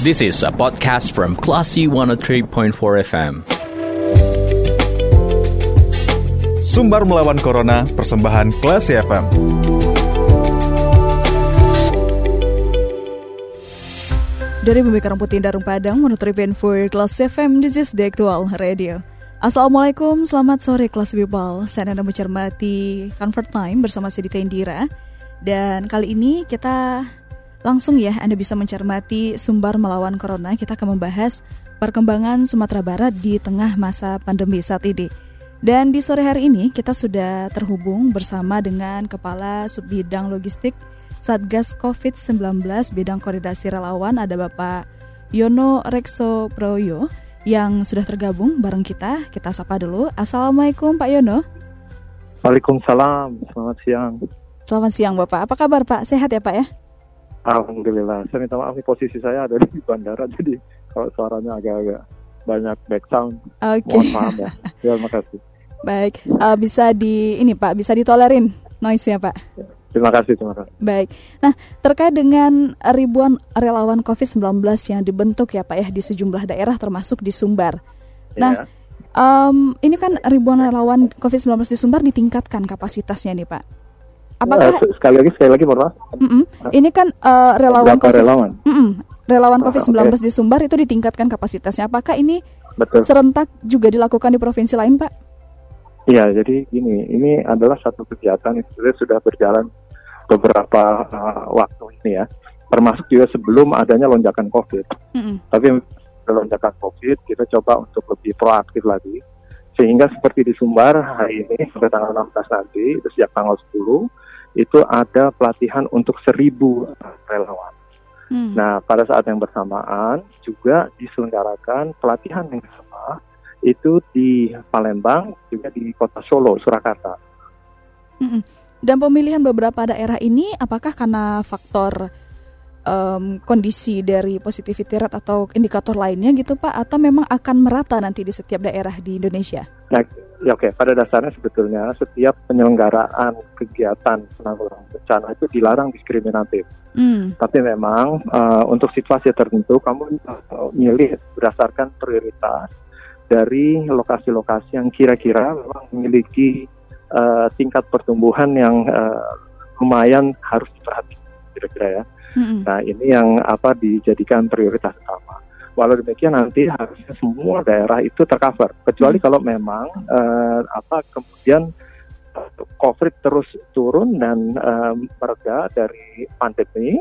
This is a podcast from Classy 103.4 FM. Sumbar melawan Corona, persembahan Classy FM. Dari Bumi Karang Putih Darung Padang, menurut for Kelas FM, this is the actual radio. Assalamualaikum, selamat sore kelas people. Saya Anda mencermati Comfort Time bersama Sidita Indira. Dan kali ini kita langsung ya Anda bisa mencermati sumber melawan corona. Kita akan membahas perkembangan Sumatera Barat di tengah masa pandemi saat ini. Dan di sore hari ini kita sudah terhubung bersama dengan Kepala Subbidang Logistik Satgas COVID-19 bidang koordinasi relawan ada Bapak Yono Rekso Proyo yang sudah tergabung bareng kita. Kita sapa dulu. Assalamualaikum Pak Yono. Waalaikumsalam. Selamat siang. Selamat siang Bapak. Apa kabar Pak? Sehat ya Pak ya? Alhamdulillah. Saya minta maaf nih posisi saya ada di bandara jadi kalau suaranya agak-agak banyak back sound. Oke. Okay. Mohon maaf ya. Ya, makasih. Baik, uh, bisa di ini Pak, bisa ditolerin noise-nya Pak. Terima kasih, terima kasih. Baik. Nah, terkait dengan ribuan relawan COVID-19 yang dibentuk ya Pak ya di sejumlah daerah termasuk di Sumbar. Nah, um, ini kan ribuan relawan COVID-19 di Sumbar ditingkatkan kapasitasnya nih Pak. Apakah uh, sekali lagi sekali lagi Bapak? Mm -mm. Ini kan uh, relawan COVID relawan? Mm -mm. relawan COVID-19 okay. di Sumbar itu ditingkatkan kapasitasnya. Apakah ini Betul. serentak juga dilakukan di provinsi lain, Pak? Iya, jadi gini, ini adalah satu kegiatan yang sudah berjalan beberapa uh, waktu ini ya, termasuk juga sebelum adanya lonjakan COVID. Mm-hmm. Tapi lonjakan COVID kita coba untuk lebih proaktif lagi, sehingga seperti di Sumbar hari ini sampai tanggal 16 nanti, itu sejak tanggal 10 itu ada pelatihan untuk seribu relawan. Mm. Nah, pada saat yang bersamaan juga diselenggarakan pelatihan yang sama itu di Palembang juga di kota Solo, Surakarta. Mm -mm. Dan pemilihan beberapa daerah ini apakah karena faktor um, kondisi dari positivity rate atau indikator lainnya gitu Pak atau memang akan merata nanti di setiap daerah di Indonesia? Nah, ya oke, pada dasarnya sebetulnya setiap penyelenggaraan kegiatan penanggulangan bencana itu dilarang diskriminatif. Hmm. Tapi memang uh, untuk situasi tertentu kamu uh, milih berdasarkan prioritas dari lokasi-lokasi yang kira-kira memang memiliki uh, tingkat pertumbuhan yang uh, lumayan harus diperhatikan kira-kira ya. Mm-hmm. Nah ini yang apa dijadikan prioritas utama. Walau demikian nanti harusnya semua daerah itu tercover, kecuali mm-hmm. kalau memang uh, apa kemudian COVID terus turun dan uh, mereda dari pandemi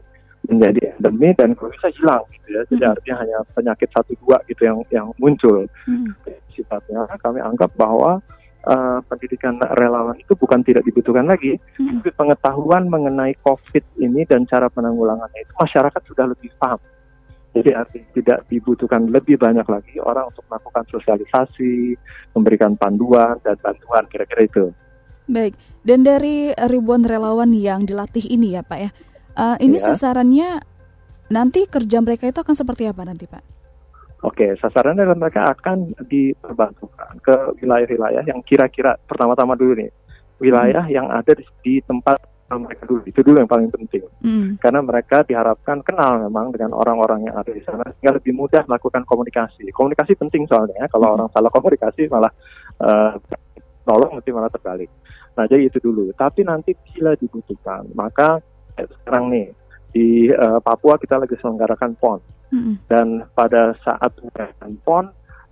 menjadi endemi dan kalau bisa hilang gitu ya. Jadi mm-hmm. artinya hanya penyakit satu dua gitu yang yang muncul. Mm-hmm. Sifatnya kami anggap bahwa uh, pendidikan relawan itu bukan tidak dibutuhkan lagi, hmm. tapi pengetahuan mengenai COVID ini dan cara penanggulangannya itu masyarakat sudah lebih paham. Jadi artinya tidak dibutuhkan lebih banyak lagi orang untuk melakukan sosialisasi, memberikan panduan dan bantuan kira-kira itu. Baik, dan dari ribuan relawan yang dilatih ini ya Pak ya, uh, ini ya. sasarannya nanti kerja mereka itu akan seperti apa nanti Pak? Oke, sasaran adalah mereka akan diperbantukan ke wilayah-wilayah yang kira-kira pertama-tama dulu nih, wilayah hmm. yang ada di, di tempat mereka dulu. Itu dulu yang paling penting. Hmm. Karena mereka diharapkan kenal memang dengan orang-orang yang ada di sana sehingga lebih mudah melakukan komunikasi. Komunikasi penting soalnya, kalau hmm. orang salah komunikasi malah uh, tolong nanti malah terbalik. Nah, jadi itu dulu. Tapi nanti bila dibutuhkan, maka eh, sekarang nih di uh, Papua kita lagi selenggarakan PON dan pada saat pon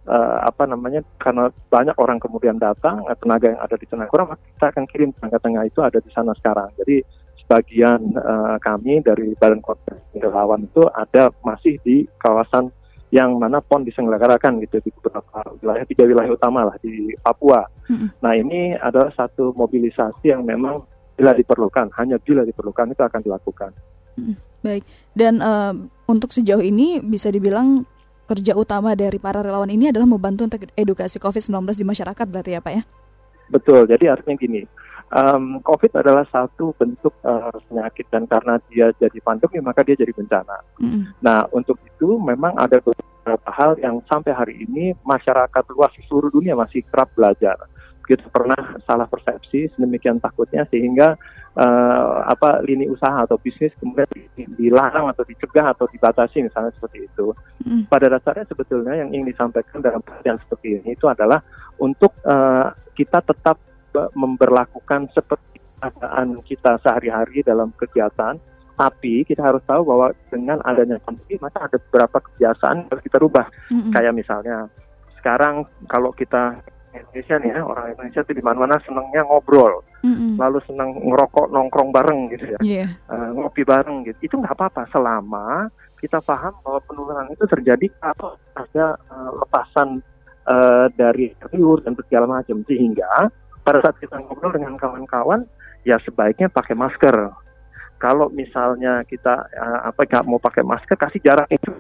uh, apa namanya karena banyak orang kemudian datang eh, tenaga yang ada di Tengah maka kita akan kirim tenaga tengah itu ada di sana sekarang. Jadi sebagian uh, kami dari Badan Koordinasi Relawan itu ada masih di kawasan yang mana PON diselenggarakan gitu di beberapa wilayah tiga wilayah utama lah di Papua. Mm-hmm. Nah ini adalah satu mobilisasi yang memang bila diperlukan hanya bila diperlukan itu akan dilakukan. Mm-hmm. Baik, dan uh, untuk sejauh ini bisa dibilang kerja utama dari para relawan ini adalah membantu untuk edukasi COVID-19 di masyarakat berarti ya Pak ya? Betul, jadi artinya gini, um, COVID adalah satu bentuk uh, penyakit dan karena dia jadi pandemi maka dia jadi bencana. Mm. Nah untuk itu memang ada beberapa hal yang sampai hari ini masyarakat luas di seluruh dunia masih kerap belajar. Kita pernah salah persepsi sedemikian takutnya sehingga uh, apa lini usaha atau bisnis kemudian dilarang atau dicegah atau dibatasi misalnya seperti itu. Mm. Pada dasarnya sebetulnya yang ingin disampaikan dalam perhatian seperti ini itu adalah untuk uh, kita tetap memperlakukan seperti keadaan kita sehari-hari dalam kegiatan tapi kita harus tahu bahwa dengan adanya pandemi maka ada beberapa kebiasaan yang harus kita rubah. Mm-hmm. Kayak misalnya sekarang kalau kita Indonesia nih ya orang Indonesia itu di mana-mana senangnya ngobrol, mm-hmm. lalu senang ngerokok nongkrong bareng gitu ya, yeah. uh, ngopi bareng gitu. Itu nggak apa-apa selama kita paham bahwa penularan itu terjadi atau ada uh, lepasan uh, dari virus dan segala macam sehingga pada saat kita ngobrol dengan kawan-kawan ya sebaiknya pakai masker kalau misalnya kita uh, apa nggak mau pakai masker kasih jarak itu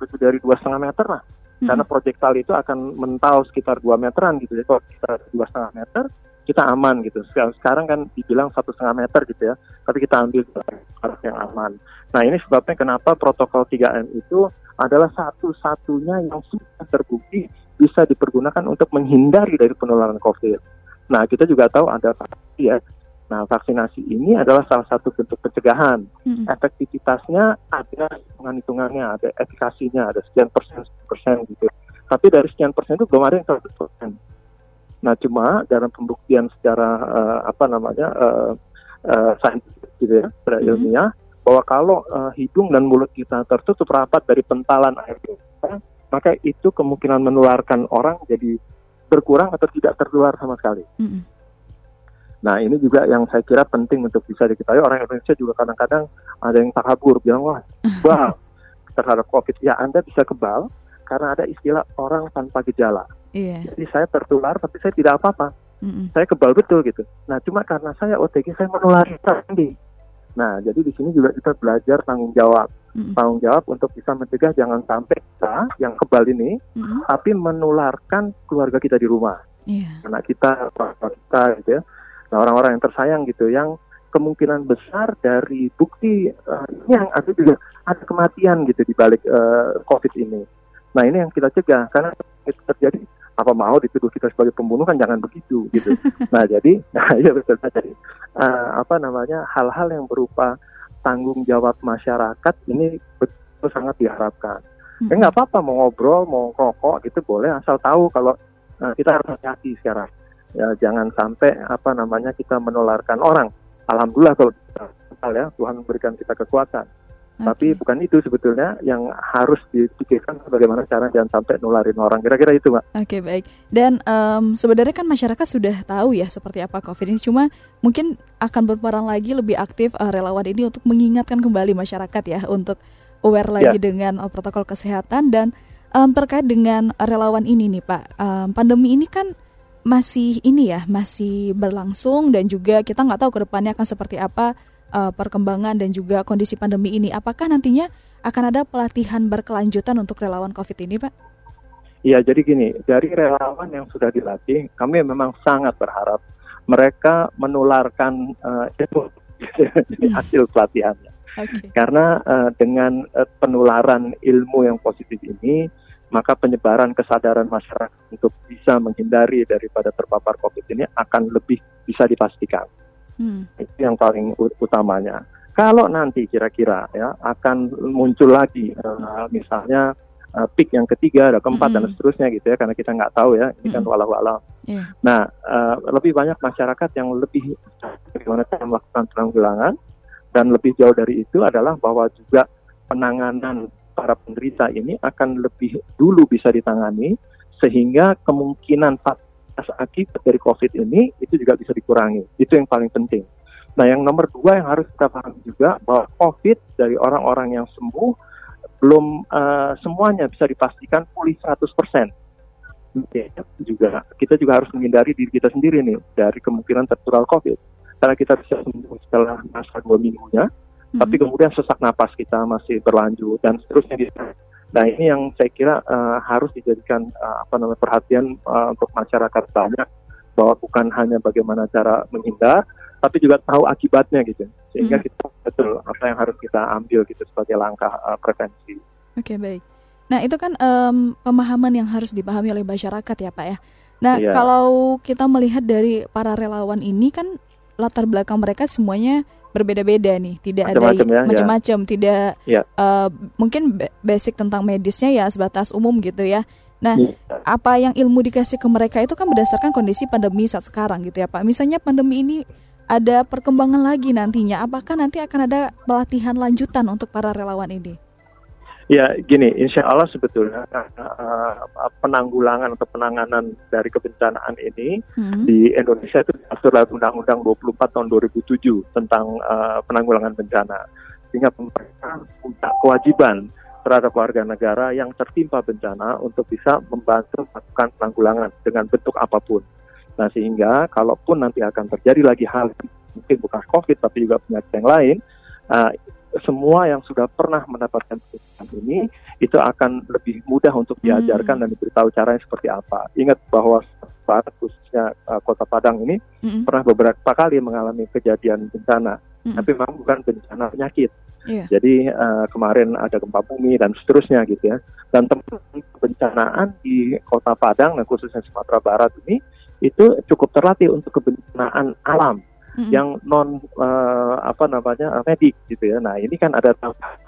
itu dari dua setengah meter lah hmm. karena proyektil itu akan mental sekitar dua meteran gitu ya kalau kita dua setengah meter kita aman gitu sekarang kan dibilang satu setengah meter gitu ya tapi kita ambil jarak yang aman nah ini sebabnya kenapa protokol 3M itu adalah satu-satunya yang sudah terbukti bisa dipergunakan untuk menghindari dari penularan COVID. Nah, kita juga tahu ada ya Nah, vaksinasi ini adalah salah satu bentuk pencegahan. Hmm. Efektivitasnya ada hitungan-hitungannya, ada efikasinya, ada sekian persen, persen gitu. Tapi dari sekian persen itu belum ada yang 100 persen. Nah, cuma dalam pembuktian secara uh, apa namanya uh, uh, saintifik gitu ya, secara hmm. ilmiah, bahwa kalau uh, hidung dan mulut kita tertutup rapat dari pentalan air kita, maka itu kemungkinan menularkan orang jadi berkurang atau tidak tertular sama sekali. Hmm. Nah ini juga yang saya kira penting untuk bisa diketahui orang Indonesia juga kadang-kadang ada yang takabur bilang wah kebal terhadap COVID. Ya Anda bisa kebal karena ada istilah orang tanpa gejala. Yeah. Jadi saya tertular tapi saya tidak apa-apa. Mm -mm. Saya kebal betul gitu. Nah cuma karena saya OTG saya menulari sendiri. Nah jadi di sini juga kita belajar tanggung jawab. Mm -mm. Tanggung jawab untuk bisa mencegah jangan sampai kita yang kebal ini, mm -mm. tapi menularkan keluarga kita di rumah. Yeah. Anak kita, bapak kita gitu ya Nah orang-orang yang tersayang gitu yang kemungkinan besar dari bukti uh, yang ada juga ada kematian gitu di balik uh, COVID ini. Nah ini yang kita cegah karena itu terjadi apa mau dituduh kita sebagai pembunuh kan jangan begitu gitu. Nah jadi nah, ya betul jadi uh, apa namanya hal-hal yang berupa tanggung jawab masyarakat ini betul sangat diharapkan. Hmm. Ya nggak apa-apa mau ngobrol mau rokok gitu boleh asal tahu kalau uh, kita harus hati-hati sekarang ya jangan sampai apa namanya kita menularkan orang. Alhamdulillah kalau kita ya Tuhan memberikan kita kekuatan. Okay. Tapi bukan itu sebetulnya yang harus dipikirkan bagaimana cara jangan sampai nularin orang. Kira-kira itu, Mbak. Oke, okay, baik. Dan um, sebenarnya kan masyarakat sudah tahu ya seperti apa COVID ini. Cuma mungkin akan berperan lagi lebih aktif uh, relawan ini untuk mengingatkan kembali masyarakat ya untuk aware lagi yeah. dengan uh, protokol kesehatan dan um, terkait dengan relawan ini nih, Pak. Um, pandemi ini kan masih ini ya masih berlangsung dan juga kita nggak tahu ke depannya akan seperti apa uh, perkembangan dan juga kondisi pandemi ini. Apakah nantinya akan ada pelatihan berkelanjutan untuk relawan COVID ini, Pak? Iya, jadi gini, dari relawan yang sudah dilatih, kami memang sangat berharap mereka menularkan uh, itu hmm. hasil pelatihannya. Okay. Karena uh, dengan uh, penularan ilmu yang positif ini, maka penyebaran kesadaran masyarakat untuk bisa menghindari daripada terpapar COVID ini akan lebih bisa dipastikan. Hmm. Itu yang paling utamanya. Kalau nanti kira-kira ya akan muncul lagi uh, misalnya uh, peak yang ketiga, ada keempat -hmm. dan seterusnya gitu ya, karena kita nggak tahu ya, ini -hmm. kan walau alam. Yeah. Nah, uh, lebih banyak masyarakat yang lebih bagaimana cara melakukan penanggulangan dan lebih jauh dari itu adalah bahwa juga penanganan para penderita ini akan lebih dulu bisa ditangani sehingga kemungkinan fatas akibat dari COVID ini itu juga bisa dikurangi. Itu yang paling penting. Nah, yang nomor dua yang harus kita pahami juga bahwa COVID dari orang-orang yang sembuh belum uh, semuanya bisa dipastikan pulih 100%. Ya, juga kita juga harus menghindari diri kita sendiri nih dari kemungkinan tertular COVID. Karena kita bisa sembuh setelah masa dua minggunya, hmm. tapi kemudian sesak napas kita masih berlanjut dan seterusnya gitu. Nah ini yang saya kira uh, harus dijadikan uh, apa namanya perhatian uh, untuk masyarakat banyak bahwa bukan hanya bagaimana cara menghindar, tapi juga tahu akibatnya gitu, sehingga hmm. kita betul apa yang harus kita ambil gitu sebagai langkah uh, prevensi. Oke okay, baik. Nah itu kan um, pemahaman yang harus dipahami oleh masyarakat ya Pak ya. Nah, yeah. kalau kita melihat dari para relawan ini kan latar belakang mereka semuanya berbeda-beda nih, tidak macem -macem ada ya, macam-macam, ya. tidak ya. Uh, mungkin basic tentang medisnya ya sebatas umum gitu ya. Nah, ya. apa yang ilmu dikasih ke mereka itu kan berdasarkan kondisi pandemi saat sekarang gitu ya Pak. Misalnya pandemi ini ada perkembangan lagi nantinya, apakah nanti akan ada pelatihan lanjutan untuk para relawan ini? Ya, gini, insya Allah sebetulnya uh, penanggulangan atau penanganan dari kebencanaan ini hmm. di Indonesia itu diatur lewat Undang-Undang 24 tahun 2007 tentang uh, penanggulangan bencana. Sehingga pemerintah punya kewajiban terhadap warga negara yang tertimpa bencana untuk bisa membantu melakukan penanggulangan dengan bentuk apa pun. Nah, sehingga kalaupun nanti akan terjadi lagi hal mungkin bukan COVID tapi juga penyakit yang lain, uh, semua yang sudah pernah mendapatkan pendidikan ini itu akan lebih mudah untuk hmm. diajarkan hmm. dan diberitahu caranya seperti apa. Ingat bahwa Barat khususnya uh, Kota Padang ini hmm. pernah beberapa kali mengalami kejadian bencana, hmm. tapi memang bukan bencana penyakit. Yeah. Jadi uh, kemarin ada gempa bumi dan seterusnya gitu ya. Dan tempat kebencanaan di Kota Padang dan khususnya Sumatera Barat ini itu cukup terlatih untuk kebencanaan alam hmm. yang non uh, apa namanya medik gitu ya. Nah ini kan ada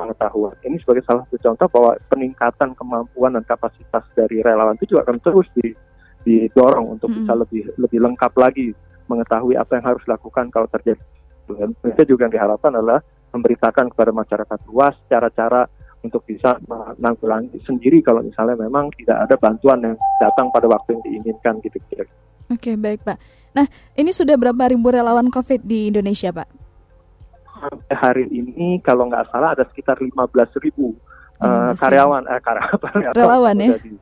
pengetahuan. Ini sebagai salah satu contoh bahwa peningkatan kemampuan dan kapasitas dari relawan itu juga akan terus di, didorong untuk hmm. bisa lebih lebih lengkap lagi mengetahui apa yang harus dilakukan kalau terjadi. Dan itu juga yang diharapkan adalah memberitakan kepada masyarakat luas cara-cara untuk bisa menanggulangi sendiri kalau misalnya memang tidak ada bantuan yang datang pada waktu yang diinginkan gitu kira Oke, baik Pak. Nah, ini sudah berapa ribu relawan COVID di Indonesia, Pak? Sampai hari ini kalau nggak salah ada sekitar 15 ribu uh, karyawan, eh, karyawan, relawan ya? Di,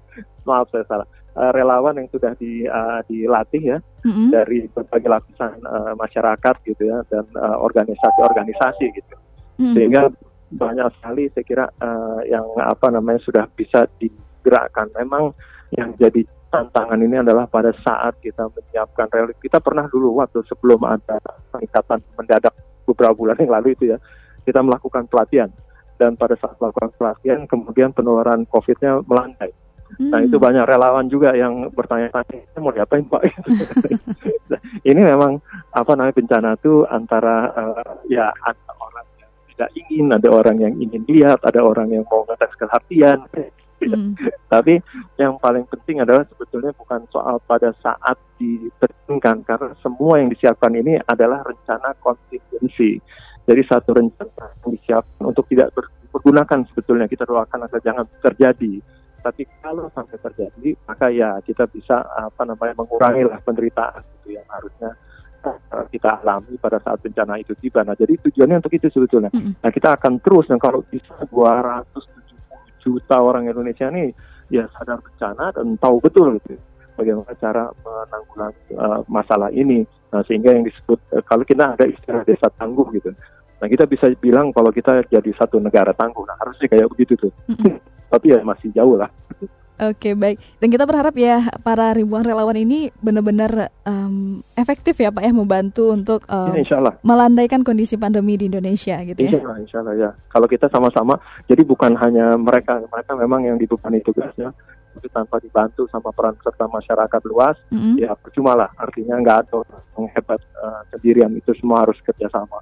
maaf saya salah. Uh, relawan yang sudah di, uh, dilatih ya mm-hmm. dari berbagai lapisan uh, masyarakat gitu ya dan organisasi-organisasi uh, gitu mm-hmm. sehingga banyak sekali saya kira uh, yang apa namanya sudah bisa digerakkan memang yang jadi tantangan ini adalah pada saat kita menyiapkan relik. Kita pernah dulu waktu sebelum ada peningkatan mendadak beberapa bulan yang lalu itu ya, kita melakukan pelatihan. Dan pada saat melakukan pelatihan, kemudian penularan COVID-nya melandai. Hmm. Nah itu banyak relawan juga yang bertanya-tanya, mau diapain Pak? ini memang apa namanya bencana itu antara uh, ya ada orang yang tidak ingin, ada orang yang ingin lihat, ada orang yang mau ngetes kehatian. Hmm. Tapi yang paling penting adalah sebetulnya bukan soal pada saat diterjunkan karena semua yang disiapkan ini adalah rencana kontingensi. Jadi satu rencana yang disiapkan untuk tidak bergunakan sebetulnya kita doakan agar jangan terjadi. Tapi kalau sampai terjadi maka ya kita bisa apa namanya mengurangi lah penderitaan itu yang harusnya eh, kita alami pada saat bencana itu tiba. Nah, jadi tujuannya untuk itu sebetulnya. Nah, kita akan terus dan kalau bisa 200 juta orang Indonesia ini ya sadar bencana dan tahu betul gitu bagaimana cara menanggulangi uh, masalah ini. Nah, sehingga yang disebut uh, kalau kita ada istilah desa tangguh gitu. Nah, kita bisa bilang kalau kita jadi satu negara tangguh. Nah, harusnya kayak begitu tuh. Tapi ya masih jauh lah. Oke baik dan kita berharap ya para ribuan relawan ini benar-benar um, efektif ya Pak ya membantu untuk um, ya, melandaikan kondisi pandemi di Indonesia gitu ya. Insya Allah, insya Allah ya. Kalau kita sama-sama, jadi bukan hanya mereka, mereka memang yang dibebani tugasnya, tapi tanpa dibantu sama peran serta masyarakat luas, mm -hmm. ya percuma lah. Artinya nggak ada yang hebat uh, sendirian itu semua harus kerjasama.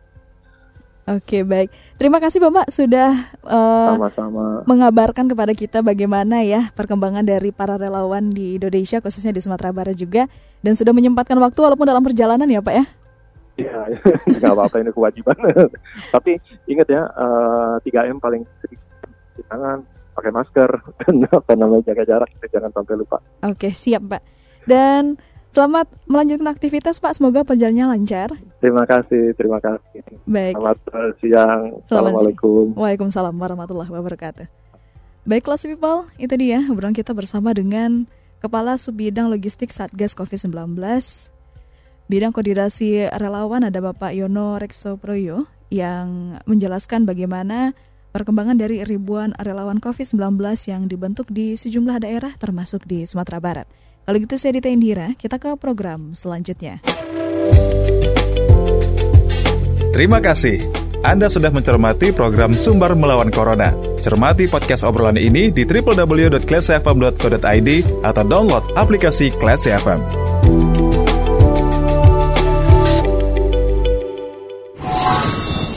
Oke baik, terima kasih Bapak sudah uh, Sama-sama. mengabarkan kepada kita bagaimana ya perkembangan dari para relawan di Indonesia khususnya di Sumatera Barat juga dan sudah menyempatkan waktu walaupun dalam perjalanan ya Pak ya. Iya, nggak apa-apa ini kewajiban. Tapi ingat ya, uh, eh, 3M paling sedikit di tangan, pakai masker dan apa namanya jaga jarak, jangan sampai lupa. Oke siap Pak. Dan Selamat melanjutkan aktivitas Pak, semoga perjalanannya lancar. Terima kasih, terima kasih. Baik. Selamat siang. Assalamualaikum. Waalaikumsalam warahmatullahi wabarakatuh. Baik kelas people, itu dia obrolan kita bersama dengan Kepala Subbidang Logistik Satgas COVID-19 Bidang Koordinasi Relawan ada Bapak Yono Rekso Proyo yang menjelaskan bagaimana perkembangan dari ribuan relawan COVID-19 yang dibentuk di sejumlah daerah termasuk di Sumatera Barat. Kalau gitu saya Dita Indira, kita ke program selanjutnya. Terima kasih. Anda sudah mencermati program Sumber Melawan Corona. Cermati podcast obrolan ini di www.classfm.co.id atau download aplikasi Classy FM.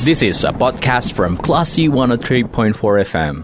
This is a podcast from Classy 103.4 FM.